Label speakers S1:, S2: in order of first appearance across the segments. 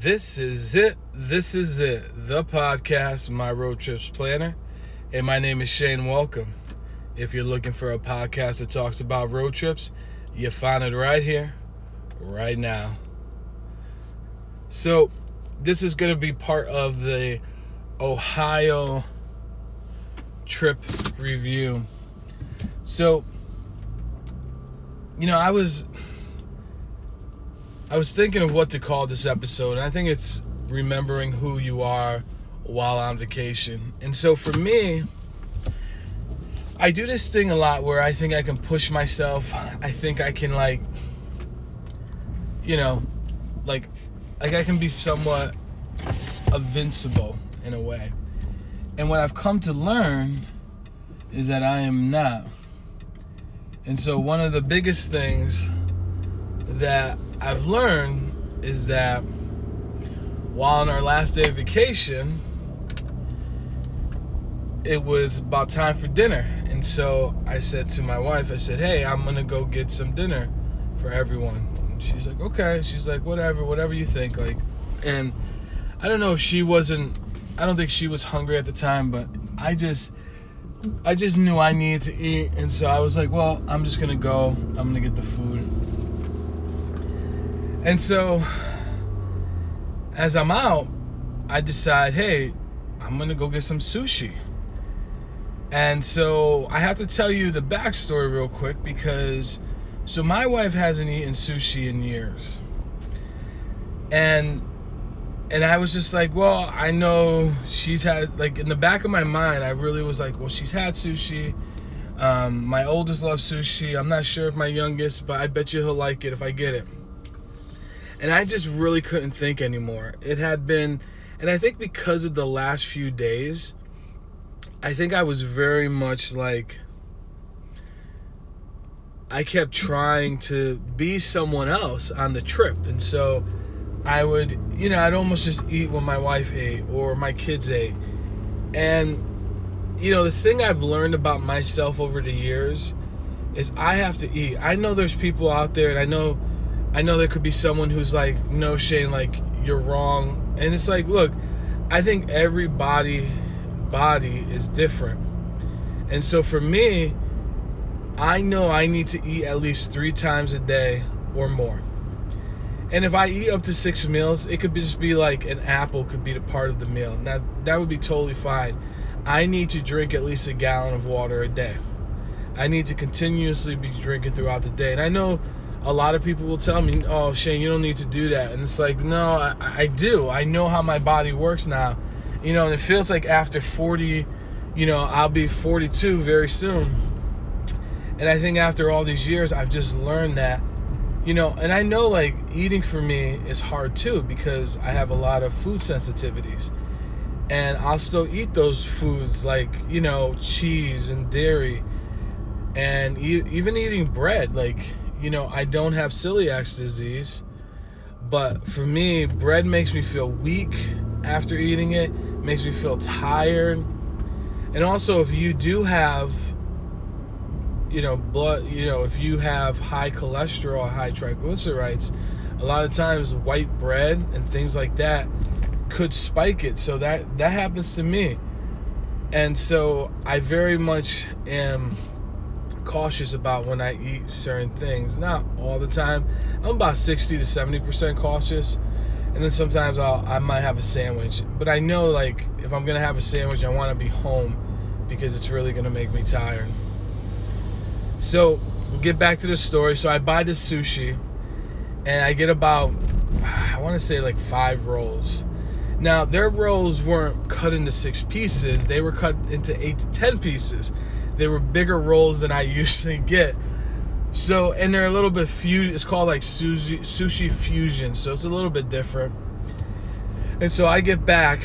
S1: This is it. This is it. The podcast, My Road Trips Planner. And my name is Shane Welcome. If you're looking for a podcast that talks about road trips, you find it right here, right now. So, this is going to be part of the Ohio trip review. So, you know, I was I was thinking of what to call this episode, I think it's remembering who you are while on vacation. And so for me, I do this thing a lot where I think I can push myself. I think I can like you know, like like I can be somewhat invincible in a way. And what I've come to learn is that I am not. And so one of the biggest things that I've learned is that while on our last day of vacation, it was about time for dinner. And so I said to my wife, I said, Hey, I'm gonna go get some dinner for everyone. And she's like, Okay. She's like, Whatever, whatever you think. Like, and I don't know if she wasn't, I don't think she was hungry at the time, but I just, I just knew I needed to eat. And so I was like, Well, I'm just gonna go. I'm gonna get the food. And so, as I'm out, I decide, hey, I'm gonna go get some sushi. And so I have to tell you the backstory real quick because so my wife hasn't eaten sushi in years. And and I was just like, well, I know she's had like in the back of my mind, I really was like, well, she's had sushi. Um, my oldest loves sushi. I'm not sure if my youngest, but I bet you he'll like it if I get it and I just really couldn't think anymore. It had been, and I think because of the last few days, I think I was very much like, I kept trying to be someone else on the trip. And so I would, you know, I'd almost just eat when my wife ate or my kids ate. And, you know, the thing I've learned about myself over the years is I have to eat. I know there's people out there, and I know I know there could be someone who's like, no, Shane, like you're wrong. And it's like, look, I think every body body is different. And so for me, I know I need to eat at least three times a day or more. And if I eat up to six meals, it could just be like an apple could be the part of the meal. Now that would be totally fine. I need to drink at least a gallon of water a day. I need to continuously be drinking throughout the day. And I know a lot of people will tell me, "Oh, Shane, you don't need to do that," and it's like, no, I, I do. I know how my body works now, you know, and it feels like after 40, you know, I'll be 42 very soon, and I think after all these years, I've just learned that, you know, and I know like eating for me is hard too because I have a lot of food sensitivities. And I'll still eat those foods like, you know, cheese and dairy and even eating bread like you know, I don't have celiac disease, but for me, bread makes me feel weak after eating it, makes me feel tired. And also, if you do have, you know, blood, you know, if you have high cholesterol, high triglycerides, a lot of times white bread and things like that could spike it. So that that happens to me. And so I very much am cautious about when I eat certain things. Not all the time. I'm about 60 to 70% cautious. And then sometimes I'll I might have a sandwich. But I know like if I'm gonna have a sandwich I wanna be home because it's really gonna make me tired. So we'll get back to the story. So I buy the sushi and I get about I wanna say like five rolls. Now their rolls weren't cut into six pieces, they were cut into eight to ten pieces. They were bigger rolls than I usually get. So, and they're a little bit fusion. It's called like sushi, sushi fusion. So it's a little bit different. And so I get back,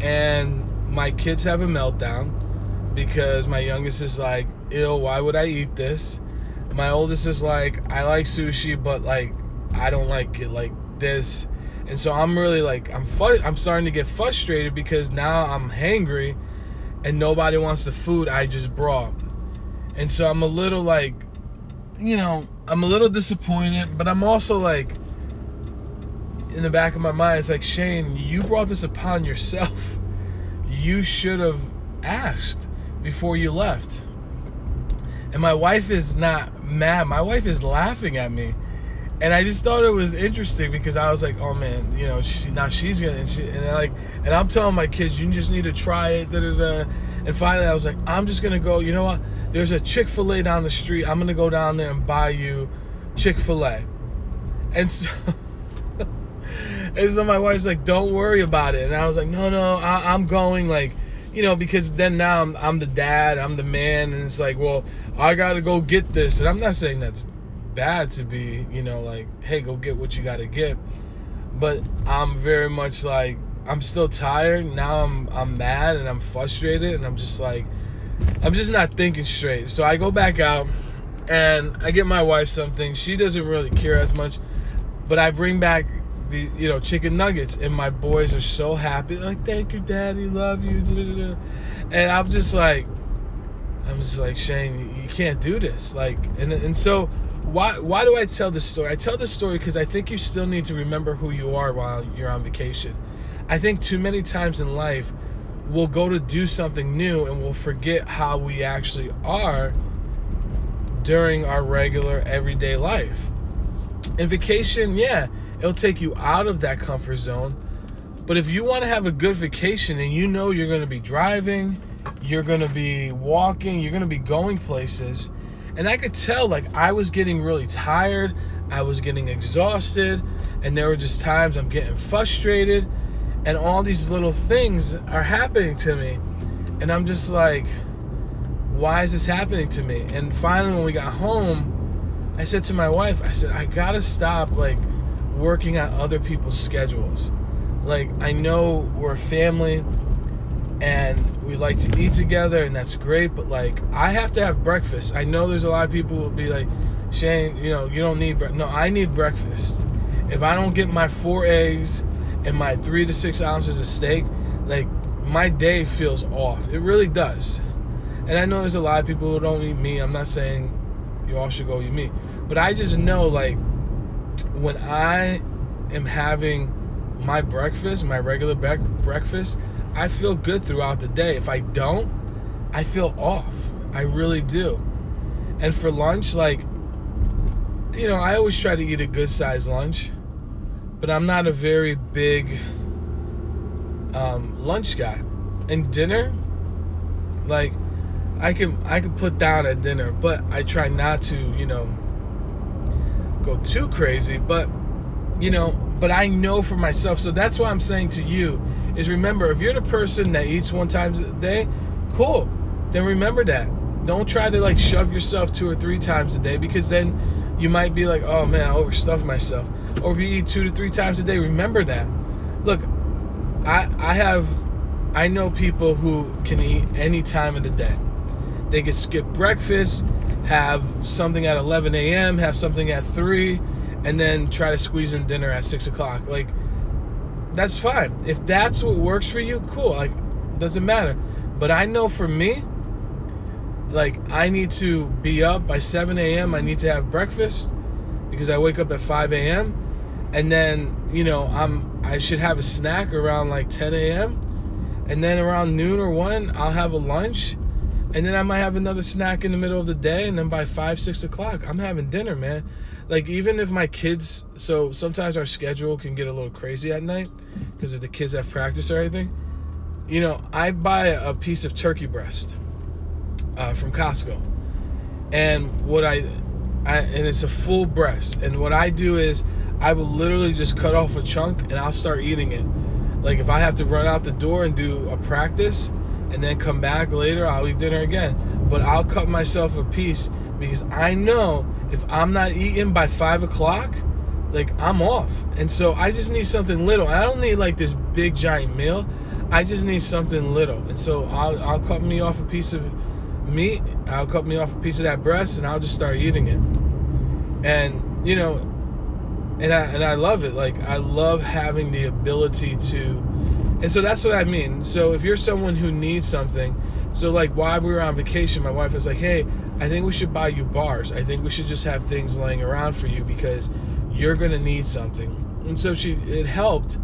S1: and my kids have a meltdown because my youngest is like, "Ill, why would I eat this?" My oldest is like, "I like sushi, but like, I don't like it like this." And so I'm really like, I'm fu- I'm starting to get frustrated because now I'm hangry and nobody wants the food I just brought. And so I'm a little like, you know, I'm a little disappointed, but I'm also like, in the back of my mind, it's like, Shane, you brought this upon yourself. You should have asked before you left. And my wife is not mad. My wife is laughing at me. And I just thought it was interesting because I was like, oh man, you know, she, now she's gonna, and, she, and like, and I'm telling my kids, you just need to try it, da da da. And finally, I was like, I'm just gonna go. You know what? There's a Chick Fil A down the street. I'm gonna go down there and buy you Chick Fil A. And so, and so my wife's like, don't worry about it. And I was like, no, no, I, I'm going. Like, you know, because then now I'm, I'm the dad, I'm the man, and it's like, well, I gotta go get this. And I'm not saying that's bad to be, you know, like, hey, go get what you gotta get. But I'm very much like, I'm still tired. Now I'm I'm mad and I'm frustrated and I'm just like I'm just not thinking straight. So I go back out and I get my wife something. She doesn't really care as much, but I bring back the you know chicken nuggets and my boys are so happy. Like, thank you, daddy, love you. And I'm just like, I'm just like Shane, you can't do this. Like, and and so why why do I tell this story? I tell this story because I think you still need to remember who you are while you're on vacation. I think too many times in life we'll go to do something new and we'll forget how we actually are during our regular everyday life. In vacation, yeah, it'll take you out of that comfort zone. But if you want to have a good vacation and you know you're going to be driving, you're going to be walking, you're going to be going places, and I could tell like I was getting really tired, I was getting exhausted, and there were just times I'm getting frustrated, and all these little things are happening to me. And I'm just like, why is this happening to me? And finally, when we got home, I said to my wife, I said, I gotta stop like working on other people's schedules. Like, I know we're a family and we like to eat together, and that's great, but like, I have to have breakfast. I know there's a lot of people will be like, Shane, you know, you don't need breakfast. No, I need breakfast. If I don't get my four eggs and my three to six ounces of steak, like, my day feels off. It really does. And I know there's a lot of people who don't eat meat. I'm not saying you all should go eat meat. But I just know, like, when I am having my breakfast, my regular be- breakfast, I feel good throughout the day. If I don't, I feel off. I really do. And for lunch, like, you know, I always try to eat a good sized lunch, but I'm not a very big um, lunch guy. And dinner, like, I can I can put down at dinner, but I try not to, you know, go too crazy. But you know, but I know for myself. So that's why I'm saying to you is remember if you're the person that eats one times a day, cool. Then remember that. Don't try to like shove yourself two or three times a day because then you might be like, oh man, I overstuffed myself. Or if you eat two to three times a day, remember that. Look, I I have I know people who can eat any time of the day. They can skip breakfast, have something at 11 a.m., have something at 3, and then try to squeeze in dinner at 6 o'clock. Like, that's fine. If that's what works for you, cool. Like, doesn't matter. But I know for me, like, I need to be up by 7 a.m., I need to have breakfast because I wake up at 5 a.m. And then, you know, I'm I should have a snack around like 10 a.m. And then around noon or 1, I'll have a lunch and then I might have another snack in the middle of the day, and then by five, six o'clock, I'm having dinner, man. Like even if my kids, so sometimes our schedule can get a little crazy at night because if the kids have practice or anything, you know, I buy a piece of turkey breast uh, from Costco, and what I, I, and it's a full breast, and what I do is I will literally just cut off a chunk and I'll start eating it. Like if I have to run out the door and do a practice and then come back later, I'll eat dinner again. But I'll cut myself a piece because I know if I'm not eating by five o'clock, like I'm off. And so I just need something little. I don't need like this big giant meal. I just need something little. And so I'll, I'll cut me off a piece of meat. I'll cut me off a piece of that breast and I'll just start eating it. And, you know, and I, and I love it. Like, I love having the ability to And so that's what I mean. So if you're someone who needs something, so like while we were on vacation, my wife was like, "Hey, I think we should buy you bars. I think we should just have things laying around for you because you're going to need something." And so she it helped,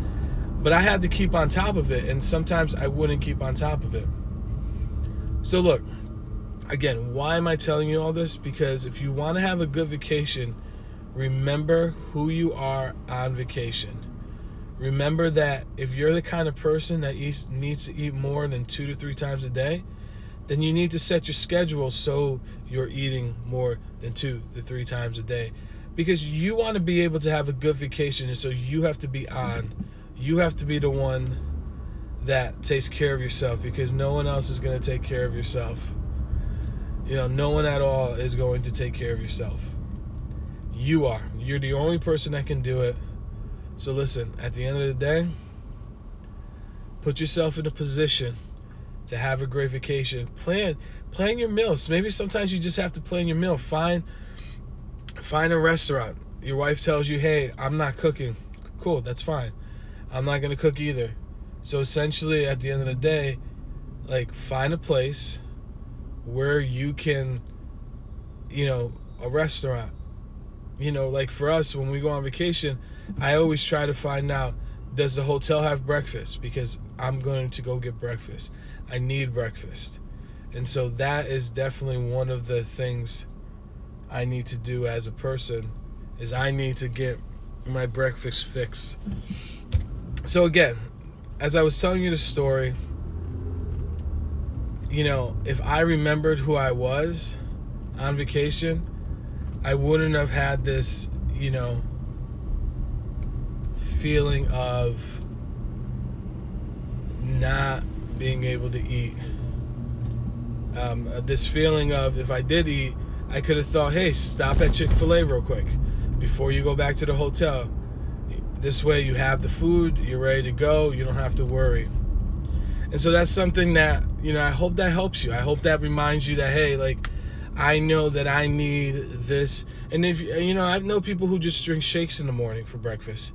S1: but I had to keep on top of it, and sometimes I wouldn't keep on top of it. So look, again, why am I telling you all this? Because if you want to have a good vacation, remember who you are on vacation. Remember that if you're the kind of person that eats, needs to eat more than two to three times a day, then you need to set your schedule so you're eating more than two to three times a day. Because you want to be able to have a good vacation, and so you have to be on. You have to be the one that takes care of yourself because no one else is going to take care of yourself. You know, no one at all is going to take care of yourself. You are. You're the only person that can do it. So listen, at the end of the day, put yourself in a position to have a great vacation. Plan plan your meals. Maybe sometimes you just have to plan your meal. Find find a restaurant. Your wife tells you, "Hey, I'm not cooking." Cool, that's fine. I'm not going to cook either. So essentially at the end of the day, like find a place where you can you know, a restaurant. You know, like for us when we go on vacation, I always try to find out does the hotel have breakfast because I'm going to go get breakfast. I need breakfast. And so that is definitely one of the things I need to do as a person is I need to get my breakfast fix. So again, as I was telling you the story, you know, if I remembered who I was on vacation, I wouldn't have had this, you know, feeling of not being able to eat. Um, uh, this feeling of if I did eat, I could have thought, hey, stop at Chick fil A real quick before you go back to the hotel. This way you have the food, you're ready to go, you don't have to worry. And so that's something that, you know, I hope that helps you. I hope that reminds you that, hey, like, I know that I need this. And if, you know, I know people who just drink shakes in the morning for breakfast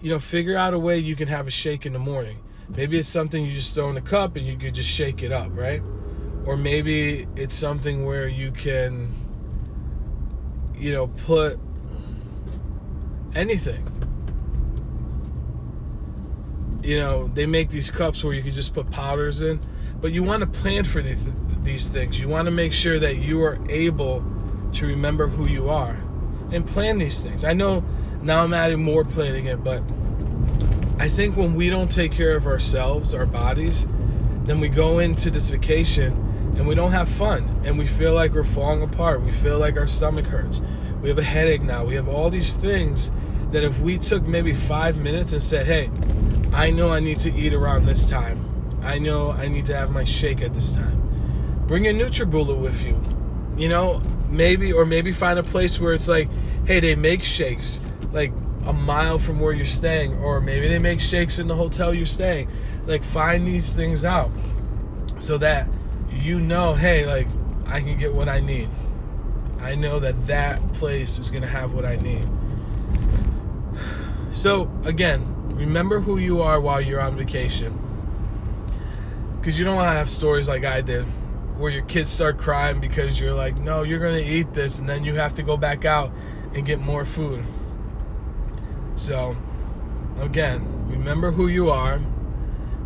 S1: you know, figure out a way you can have a shake in the morning. Maybe it's something you just throw in a cup and you could just shake it up, right? Or maybe it's something where you can, you know, put anything. You know, they make these cups where you can just put powders in, but you want to plan for these, these things. You want to make sure that you are able to remember who you are and plan these things. I know now I'm adding more planning it, but I think when we don't take care of ourselves, our bodies, then we go into this vacation and we don't have fun and we feel like we're falling apart. We feel like our stomach hurts. We have a headache now. We have all these things that if we took maybe five minutes and said, hey, I know I need to eat around this time. I know I need to have my shake at this time. Bring a NutriBullet with you. You know, maybe or maybe find a place where it's like, hey, they make shakes like a mile from where you're staying, or maybe they make shakes in the hotel you're staying. Like, find these things out so that you know, hey, like, I can get what I need. I know that that place is going to have what I need. So, again, remember who you are while you're on vacation. Because you don't want to have stories like I did where your kids start crying because you're like, no, you're going to eat this, and then you have to go back out and get more food. So, again, remember who you are.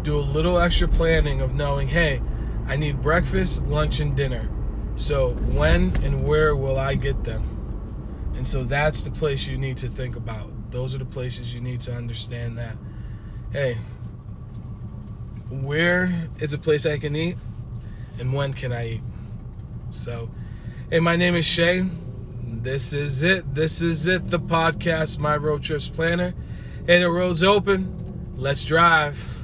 S1: Do a little extra planning of knowing, hey, I need breakfast, lunch, and dinner. So, when and where will I get them? And so that's the place you need to think about. Those are the places you need to understand that, hey, where is a place I can eat and when can I eat? So, hey, my name is Shay this is it. This is it. The podcast, My Road Trips Planner. Hey, the road's open. Let's drive.